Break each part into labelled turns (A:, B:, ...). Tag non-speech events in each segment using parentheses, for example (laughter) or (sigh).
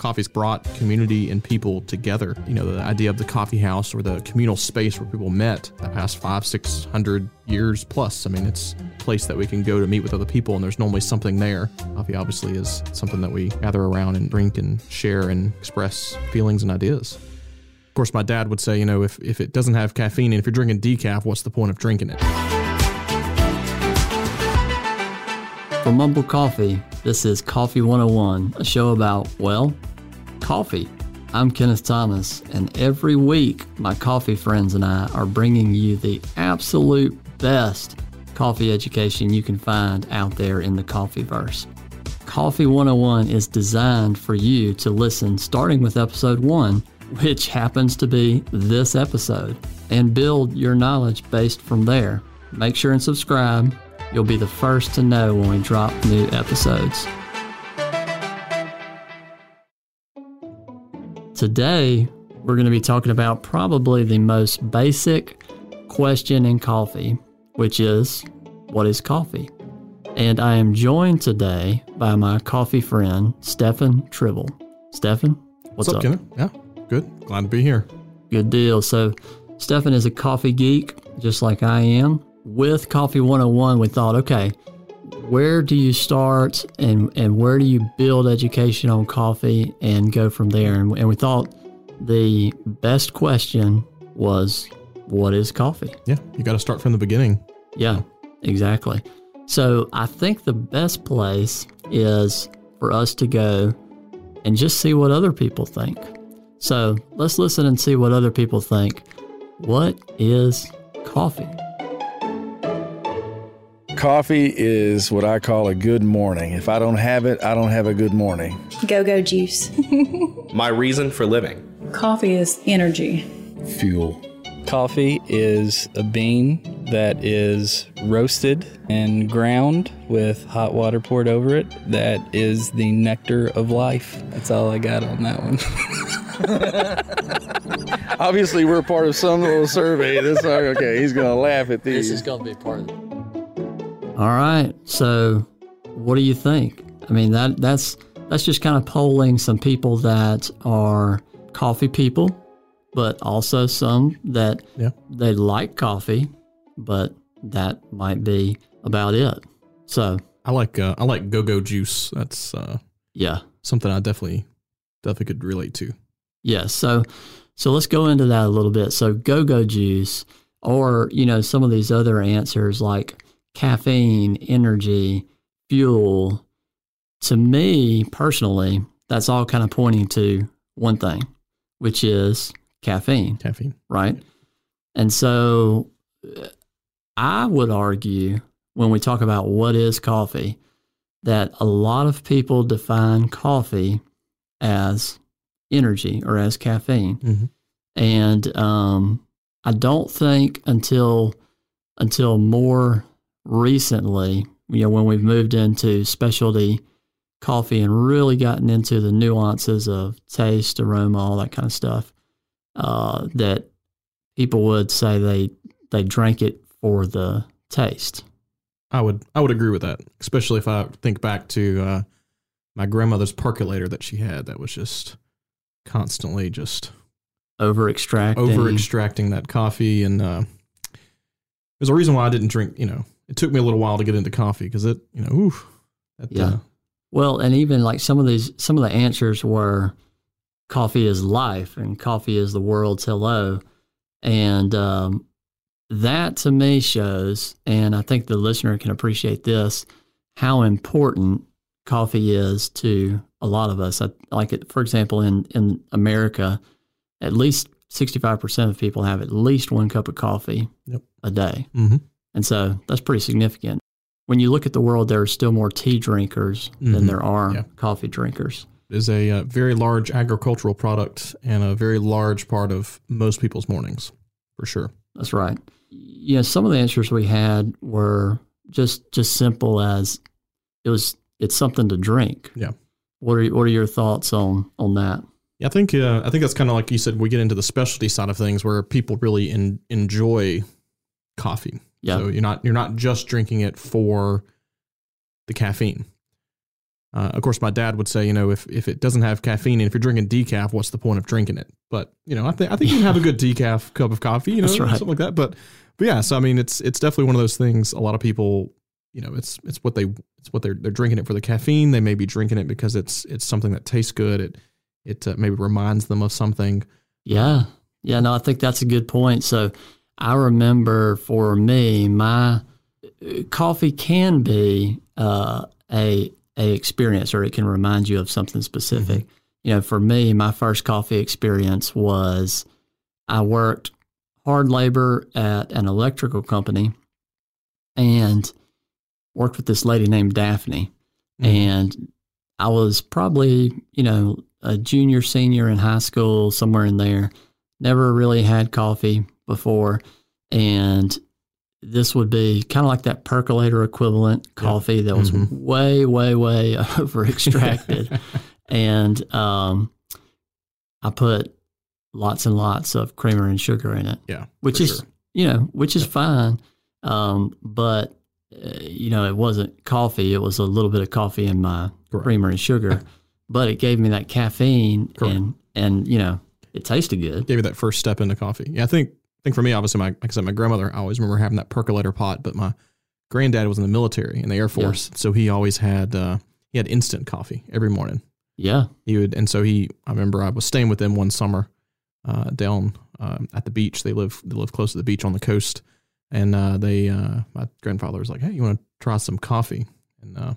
A: coffee's brought community and people together. You know, the idea of the coffee house or the communal space where people met the past five, six hundred years plus. I mean, it's a place that we can go to meet with other people, and there's normally something there. Coffee obviously is something that we gather around and drink and share and express feelings and ideas. Of course, my dad would say, you know, if, if it doesn't have caffeine and if you're drinking decaf, what's the point of drinking it?
B: For Umble Coffee, this is Coffee 101, a show about, well, coffee. I'm Kenneth Thomas, and every week my coffee friends and I are bringing you the absolute best coffee education you can find out there in the coffeeverse. Coffee 101 is designed for you to listen starting with episode 1 which happens to be this episode, and build your knowledge based from there. Make sure and subscribe. You'll be the first to know when we drop new episodes. Today, we're going to be talking about probably the most basic question in coffee, which is what is coffee? And I am joined today by my coffee friend, Stefan Tribble. Stefan, what's,
A: What's up,
B: up?
A: Kenneth? Yeah, good. Glad to be here.
B: Good deal. So, Stefan is a coffee geek, just like I am. With Coffee 101, we thought, okay, where do you start and, and where do you build education on coffee and go from there? And, and we thought the best question was, what is coffee?
A: Yeah, you got to start from the beginning.
B: Yeah, exactly. So, I think the best place is for us to go and just see what other people think. So let's listen and see what other people think. What is coffee?
C: Coffee is what I call a good morning. If I don't have it, I don't have a good morning.
D: Go go juice. (laughs)
E: My reason for living.
F: Coffee is energy.
C: Fuel.
G: Coffee is a bean that is roasted and ground with hot water poured over it. That is the nectar of life. That's all I got on that one. (laughs)
C: Obviously, we're part of some little survey. This okay. He's gonna laugh at these.
B: This is going to be part of it. All right. So, what do you think? I mean that that's that's just kind of polling some people that are coffee people, but also some that
A: Yeah.
B: they like coffee, but that might be about it. So,
A: I like uh, I like go go juice. That's uh,
B: yeah.
A: something I definitely definitely could relate to.
B: Yeah. So so let's go into that a little bit. So go-go juice or, you know, some of these other answers like caffeine, energy, fuel. To me personally, that's all kind of pointing to one thing, which is caffeine,
A: Caffeine.
B: right? And so uh, I would argue when we talk about what is coffee that a lot of people define coffee as energy or as caffeine.
A: Mhm.
B: And um, I don't think until until more recently, you know, when we've moved into specialty coffee and really gotten into the nuances of taste, aroma, all that kind of stuff, uh, that people would say they they drank it for the taste.
A: I would I would agree with that, especially if I think back to uh, my grandmother's percolator that she had. That was just constantly just
B: Over extracting.
A: over extracting that coffee, and uh, there's a reason why I didn't drink. You know, it took me a little while to get into coffee because it, you know, oof, that,
B: Yeah.
A: uh,
B: Well, and even like some of these, some of the answers were coffee is life and coffee is the world's hello. And um, that to me shows, and I think the listener can appreciate this, how important coffee is to a lot of us. I, like it, for example, in, in America, at least 65% of people have at least one cup of coffee
A: Yep.
B: a day.
A: mhm.
B: And so that's pretty significant. When you look at the world, there are still more tea drinkers than
A: Mhm.
B: there are
A: Yeah.
B: coffee drinkers.
A: It is a uh, very large agricultural product and a very large part of most people's mornings, for sure.
B: That's right. You know, some of the answers we had were just just simple as it was. It's something to drink.
A: Yeah.
B: What are what are your thoughts on on that?
A: Yeah, I think uh, I think that's kind of like you said. We get into the specialty side of things where people really in, enjoy coffee.
B: Yeah.
A: So you're not you're not just drinking it for the caffeine. Uh, of course, my dad would say, you know, if, if it doesn't have caffeine and if you're drinking decaf, what's the point of drinking it? But you know, I think I think you can have a good (laughs) decaf cup of coffee, you know,
B: right.
A: something like that. But but yeah, so I mean, it's it's definitely one of those things. A lot of people, you know, it's it's what they it's what they're they're drinking it for the caffeine. They may be drinking it because it's it's something that tastes good. It it uh, maybe reminds them of something.
B: Yeah. Yeah. No, I think that's a good point. So I remember for me, my coffee can be uh, a a experience, or it can remind you of something specific. You know, for me, my first coffee experience was I worked hard labor at an electrical company and worked with this lady named Daphne. And I was probably, you know, a junior, senior in high school, somewhere in there. Never really had coffee before. And this would be kind of like that percolator equivalent coffee that was
A: Mhm.
B: way, way, way (laughs) over extracted. (laughs) and um, I put lots and lots of creamer and sugar in it
A: Yeah,
B: which is
A: sure.
B: you know which is fine um, but uh, you know it wasn't coffee it was a little bit of coffee in my
A: Correct.
B: creamer and sugar (laughs) but it gave me that caffeine
A: Correct.
B: and and you know it tasted good
A: gave you that first step into coffee. Yeah, I think I think for me, obviously, my like I said, my grandmother. I always remember having that percolator pot, but my granddad was in the military in the Air Force, so he always had uh, he had instant coffee every morning.
B: yeah
A: He would, and so he. I remember I was staying with them one summer uh, down um, at the beach. They live they live close to the beach on the coast, and uh, they uh, my grandfather was like, "Hey, you want to try some coffee?" And uh,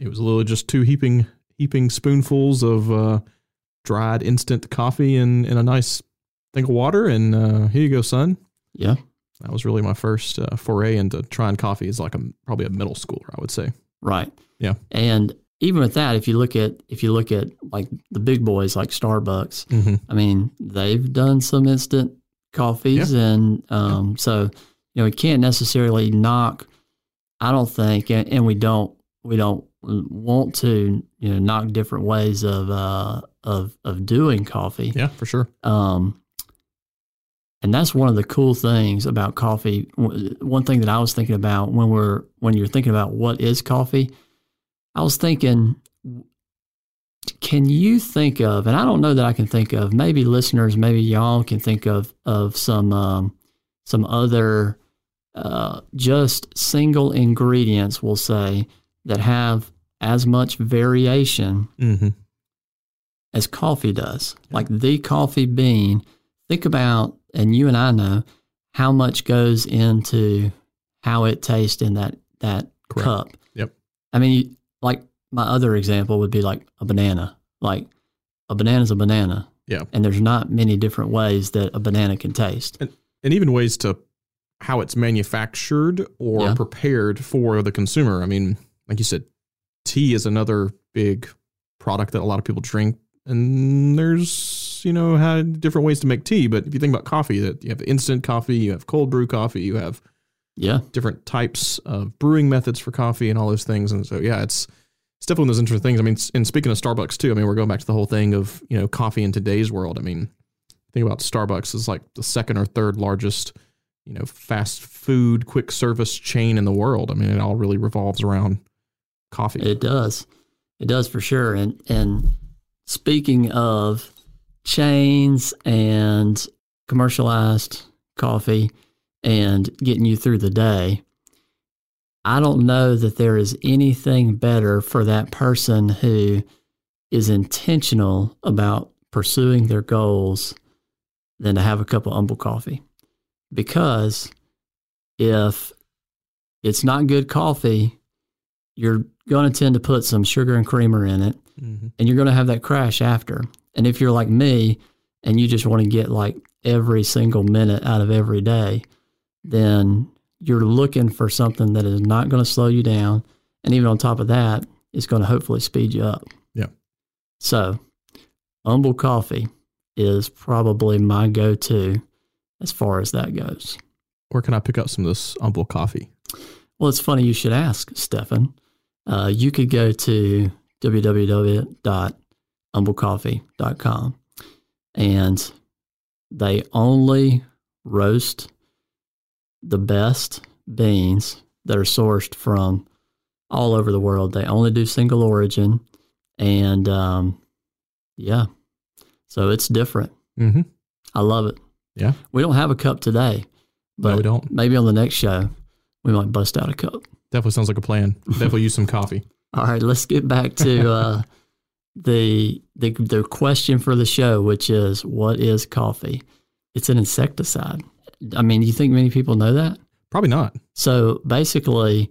A: it was literally just two heaping heaping spoonfuls of uh, dried instant coffee in in a nice of water, and uh, here you go, son.
B: yeah
A: That was really my first uh, foray into trying coffee. As like a probably a middle schooler, I would say.
B: right
A: Yeah.
B: and even with that if you look at if you look at like the big boys like starbucks
A: Mm-hmm.
B: I mean, they've done some instant coffees, and um, so you know we can't necessarily knock. I don't think, and, and we don't we don't want to you know knock different ways of uh, of of doing coffee.
A: Yeah, for sure.
B: Um, and that's one of the cool things about coffee. One thing that I was thinking about when we're when you're thinking about what is coffee, I was thinking, can you think of? And I don't know that I can think of. Maybe listeners, maybe y'all can think of of some um, some other uh, just single ingredients. We'll say that have as much variation
A: Mm-hmm.
B: as coffee does. Like the coffee bean, think about, and you and I know how much goes into how it tastes in that that
A: Correct.
B: cup.
A: Yep.
B: I mean, you- like my other example would be like a banana. Like a banana's a banana.
A: Yeah.
B: And there's not many different ways that a banana can taste.
A: and even ways to how it's manufactured or
B: Yeah.
A: prepared for the consumer. I mean, like you said, tea is another big product that a lot of people drink, and there's you know how different ways to make tea. But if you think about coffee, that you have instant coffee, you have cold brew coffee, you have
B: Yeah.
A: different types of brewing methods for coffee and all those things. And so, yeah, it's it's definitely one of those interesting things. I mean, and speaking of Starbucks too, I mean, we're going back to the whole thing of you know coffee in today's world. I mean, think about Starbucks is like the second or third largest you know fast food quick service chain in the world. I mean, it all really revolves around coffee.
B: It does. It does for sure. And and speaking of chains and commercialized coffee and getting you through the day, I don't know that there is anything better for that person who is intentional about pursuing their goals than to have a cup of Umble coffee. Because if it's not good coffee, you're going to tend to put some sugar and creamer in it
A: Mhm.
B: and you're going to have that crash after. And if you're like me and you just want to get like every single minute out of every day, then you're looking for something that is not going to slow you down. And even on top of that, it's going to hopefully speed you up.
A: Yeah.
B: So, Umble Coffee is probably my go to as far as that goes.
A: Where can I pick up some of this Umble coffee?
B: Well, it's funny you should ask, Stefan. Uh, you could go to www.umblecoffee.com and they only roast the best beans that are sourced from all over the world. They only do single origin, and um, yeah, so it's different.
A: Mm-hmm.
B: I love it.
A: Yeah.
B: We don't have a cup today, but
A: No, we don't.
B: maybe on the next show we might bust out a cup.
A: Definitely sounds like a plan. Definitely use some coffee. (laughs)
B: All right, let's get back to uh, the the the question for the show, which is what is coffee? It's an insecticide. I mean, do you think many people know that?
A: Probably not.
B: So basically,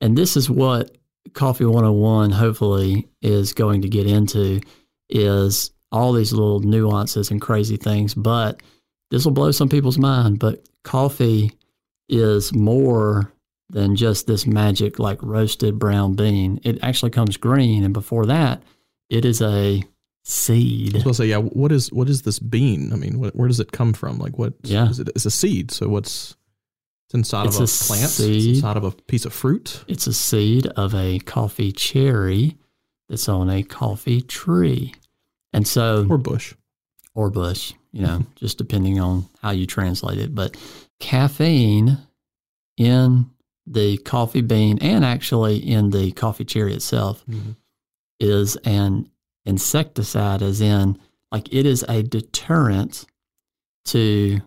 B: and this is what Coffee 101 hopefully is going to get into is all these little nuances and crazy things, but this will blow some people's mind, but coffee is more than just this magic like roasted brown bean. It actually comes green and before that, it is a seed.
A: I was say, yeah. What is what is this bean? I mean, what, where does it come from? Like, what?
B: Yeah.
A: is it? It's a seed. So what's it's inside
B: It's
A: of a,
B: a
A: plant?
B: seed.
A: It's inside of a piece of fruit.
B: It's a seed of a coffee cherry that's on a coffee tree. And so
A: or bush.
B: or bush, you know, (laughs) just depending on how you translate it. But caffeine in the coffee bean and actually in the coffee cherry itself
A: Mhm.
B: Is an insecticide, as in, like, it is a deterrent to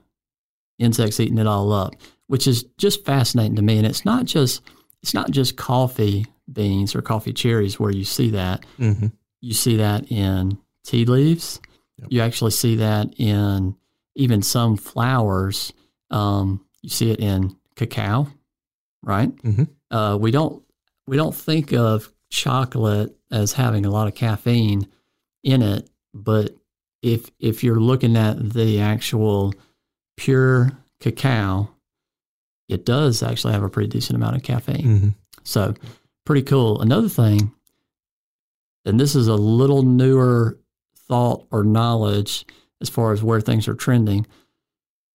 B: insects eating it all up, which is just fascinating to me. And it's not just it's not just coffee beans or coffee cherries where you see that
A: Mm-hmm.
B: you see that in tea leaves.
A: Yep.
B: You actually see that in even some flowers. Um, you see it in cacao, right?
A: Mhm.
B: Uh, we don't we don't think of chocolate as having a lot of caffeine in it, but if if you're looking at the actual pure cacao, it does actually have a pretty decent amount of caffeine.
A: Mm-hmm.
B: So pretty cool. Another thing, and this is a little newer thought or knowledge as far as where things are trending.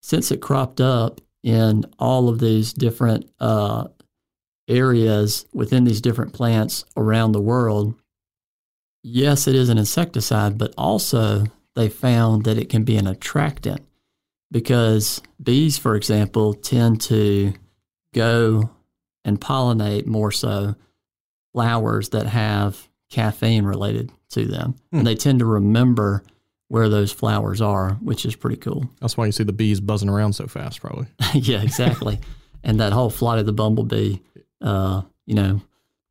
B: Since it cropped up in all of these different uh, areas within these different plants around the world, yes, it is an insecticide, but also they found that it can be an attractant because bees, for example, tend to go and pollinate more so flowers that have caffeine related to them.
A: Hmm.
B: And they tend to remember where those flowers are, which is pretty cool.
A: That's why you see the bees buzzing around so fast, probably. (laughs)
B: yeah, exactly. (laughs) and that whole flight of the bumblebee, uh, you know,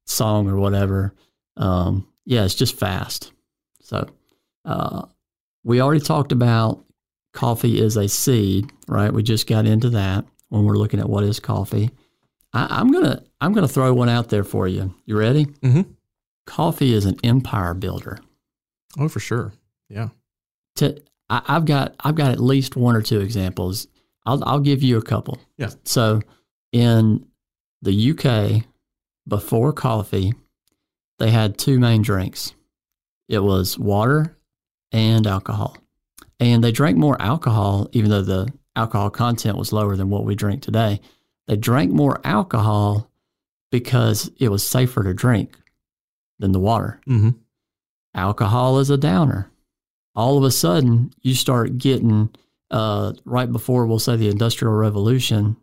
B: song or whatever. Um, yeah, it's just fast. So, uh, we already talked about coffee is a seed, right? We just got into that when we're looking at what is coffee. I, I'm gonna I'm gonna throw one out there for you. You ready?
A: Mm-hmm.
B: Coffee is an empire builder.
A: Oh, for sure. Yeah.
B: To, I, I've got I've got at least one or two examples. I'll I'll give you a couple.
A: Yeah.
B: So in the UK, before coffee, they had two main drinks. It was water and alcohol. And they drank more alcohol, even though the alcohol content was lower than what we drink today. They drank more alcohol because it was safer to drink than the water.
A: Mm-hmm.
B: Alcohol is a downer. All of a sudden, you start getting uh, right before we'll say the Industrial Revolution,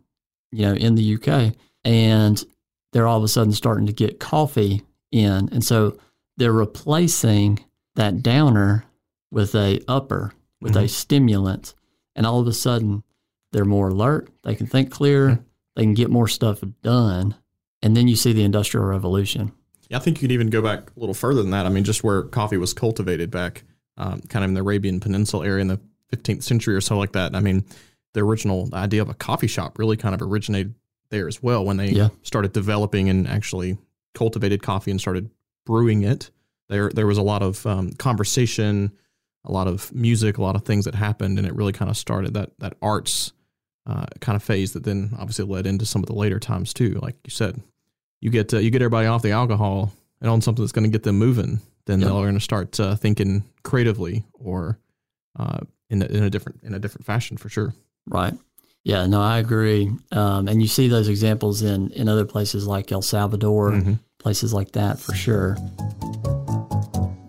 B: you know, in the UK, and they're all of a sudden starting to get coffee in, and so they're replacing that downer with a upper, with a stimulant, and all of a sudden they're more alert. They can think clear. They can get more stuff done, and then you see the Industrial Revolution.
A: Yeah, I think you could even go back a little further than that. I mean, just where coffee was cultivated back, um, kind of in the Arabian Peninsula area in the 15th century or so, like that. I mean, the original idea of a coffee shop really kind of originated there as well when they
B: Yeah.
A: started developing and actually cultivated coffee and started brewing it. There, there was a lot of um, conversation, a lot of music, a lot of things that happened, and it really kind of started that that arts uh, kind of phase that then obviously led into some of the later times too. Like you said, you get uh, you get everybody off the alcohol and on something that's going to get them moving, then
B: Yep.
A: they're going to start uh, thinking creatively or uh, in a, in a different in a different fashion for sure.
B: Right. Yeah, no, I agree. Um, and you see those examples in, in other places like El Salvador,
A: Mhm.
B: places like that for sure.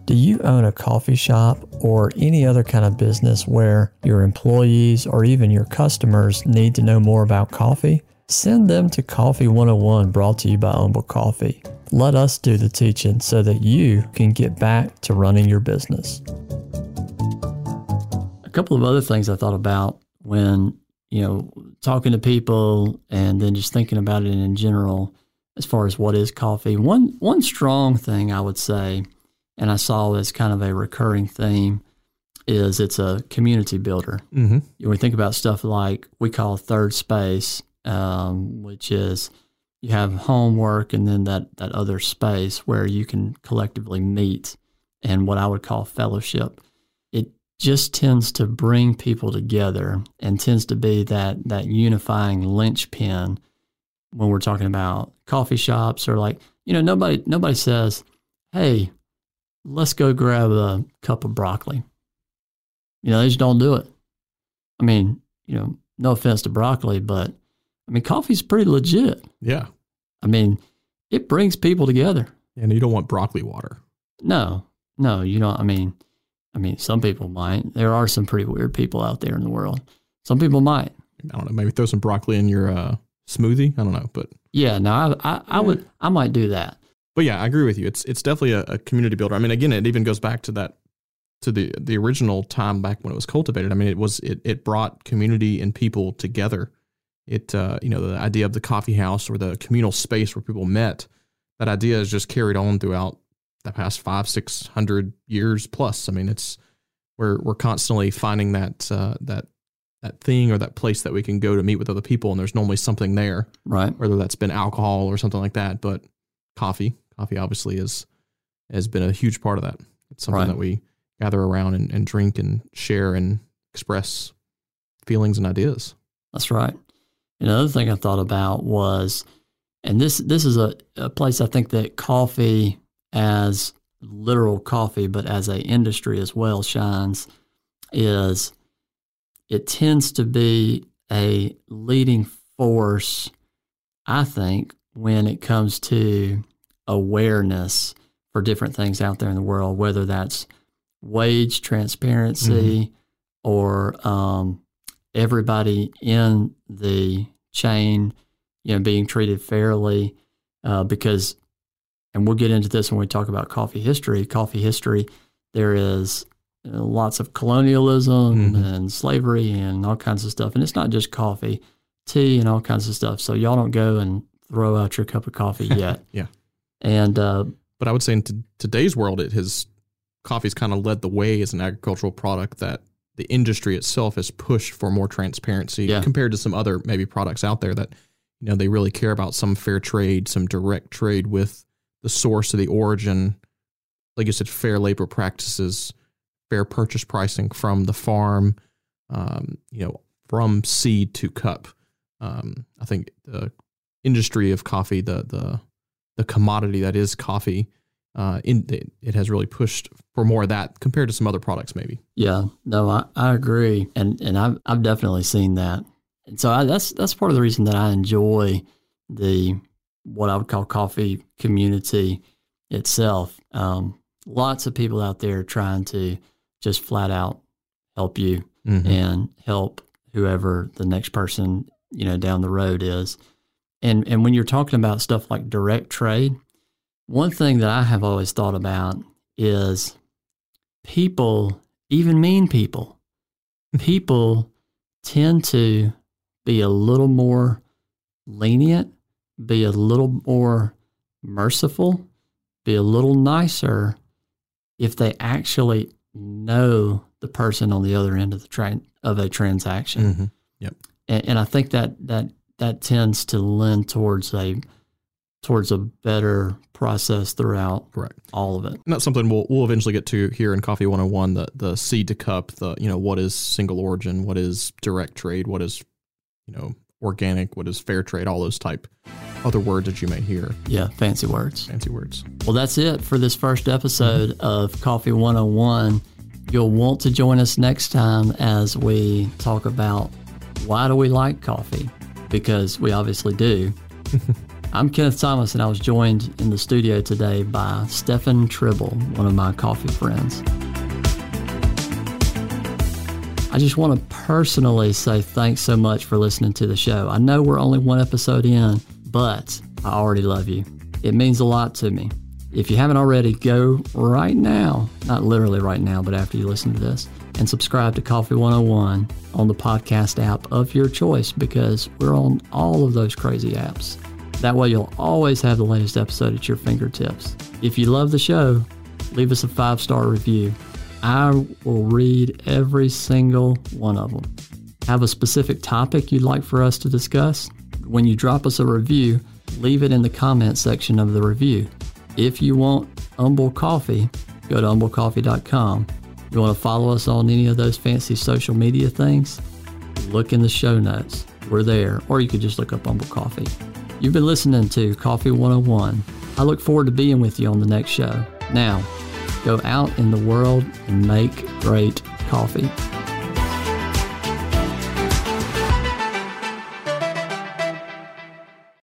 B: Do you own a coffee shop or any other kind of business where your employees or even your customers need to know more about coffee? Send them to Coffee 101 brought to you by Umble Coffee. let us do the teaching so that you can get back to running your business. A couple of other things I thought about when, you know, talking to people and then just thinking about it in general as far as what is coffee. One one strong thing I would say, and I saw as kind of a recurring theme, is it's a community builder.
A: Mm-hmm.
B: When we think about stuff like we call third space, um, which is you have homework and then that that other space where you can collectively meet and what I would call fellowship. Just tends to bring people together and tends to be that that unifying linchpin when we're talking about coffee shops or like you know nobody nobody says hey let's go grab a cup of broccoli you know they just don't do it i mean you know no offense to broccoli but i mean coffee's pretty legit
A: Yeah.
B: i mean it brings people together
A: And you don't want broccoli water.
B: no no you don't i mean i mean some people might there are some pretty weird people out there in the world some people might
A: I don't know. Maybe throw some broccoli in your uh, smoothie. I don't know, but
B: yeah no i i, I would i might do that
A: but yeah, I agree with you. It's it's definitely a, a community builder. I mean, again, it even goes back to that to the the original time back when it was cultivated. I mean, it was it it brought community and people together. It uh, you know the idea of the coffee house or the communal space where people met. That idea is just carried on throughout the past five six hundred years plus. I mean, it's we're we're constantly finding that uh, that that thing or that place that we can go to meet with other people, and there's normally something there
B: right
A: whether that's been alcohol or something like that. But coffee, coffee obviously is has been a huge part of that. It's something
B: Right.
A: that we gather around and, and drink and share and express feelings and ideas.
B: That's right. Another thing I thought about was, and this this is a, a place I think that coffee as literal coffee, but as a industry as well shines, is it tends to be a leading force, I think, when it comes to awareness for different things out there in the world, whether that's wage transparency or um, everybody in the chain, you know, being treated fairly. Uh, because, and we'll get into this when we talk about coffee history. Coffee history, there is uh, lots of colonialism
A: Mhm.
B: and slavery and all kinds of stuff. And it's not just coffee, tea and all kinds of stuff. So y'all don't go and throw out your cup of coffee (laughs) yet.
A: Yeah.
B: And uh,
A: But I would say in t- today's world, it has coffee's kind of led the way as an agricultural product that the industry itself has pushed for more transparency
B: Yeah.
A: compared to some other maybe products out there that you know they really care about some fair trade, some direct trade with the source of the origin, like you said, fair labor practices, fair purchase pricing from the farm, um, you know, from seed to cup. Um, I think the industry of coffee, the the the commodity that is coffee, uh, in it, it has really pushed for more of that compared to some other products, maybe.
B: Yeah, no, I, I agree, and and I've I've definitely seen that, and so I, that's that's part of the reason that I enjoy the what I would call coffee community itself. Um, lots of people out there trying to just flat out help you
A: Mm-hmm.
B: and help whoever the next person you know down the road is, and and when you're talking about stuff like direct trade, one thing that I have always thought about is people, even mean people, (laughs) people tend to be a little more lenient, be a little more merciful, be a little nicer if they actually know the person on the other end of the train of a transaction.
A: Mm-hmm.
B: And, and I think that that that tends to lend towards a towards a better process throughout
A: Correct.
B: all of it.
A: And that's something we'll we'll eventually get to here in Coffee 101, the the seed to cup, the you know, what is single origin, what is direct trade, what is, you know, organic, what is fair trade, all those type other words that you may hear.
B: Yeah, fancy words.
A: Fancy words.
B: Well, that's it for this first episode of Coffee 101. You'll want to join us next time as we talk about why do we like coffee? Because we obviously do. (laughs) I'm Kenneth Thomas, and I was joined in the studio today by Stefan Tribble, one of my coffee friends. I just want to personally say thanks so much for listening to the show. I know we're only one episode in, but I already love you. It means a lot to me. If you haven't already, go right now, not literally right now, but after you listen to this, and subscribe to Coffee 101 on the podcast app of your choice because we're on all of those crazy apps. That way, you'll always have the latest episode at your fingertips. If you love the show, leave us a five star review. I will read every single one of them. Have a specific topic you'd like for us to discuss? When you drop us a review, leave it in the comment section of the review. If you want Umble Coffee, go to umblecoffee.com. You want to follow us on any of those fancy social media things? Look in the show notes. We're there. Or you could just look up Umble Coffee. You've been listening to Coffee 101. I look forward to being with you on the next show. Now, go out in the world and make great coffee.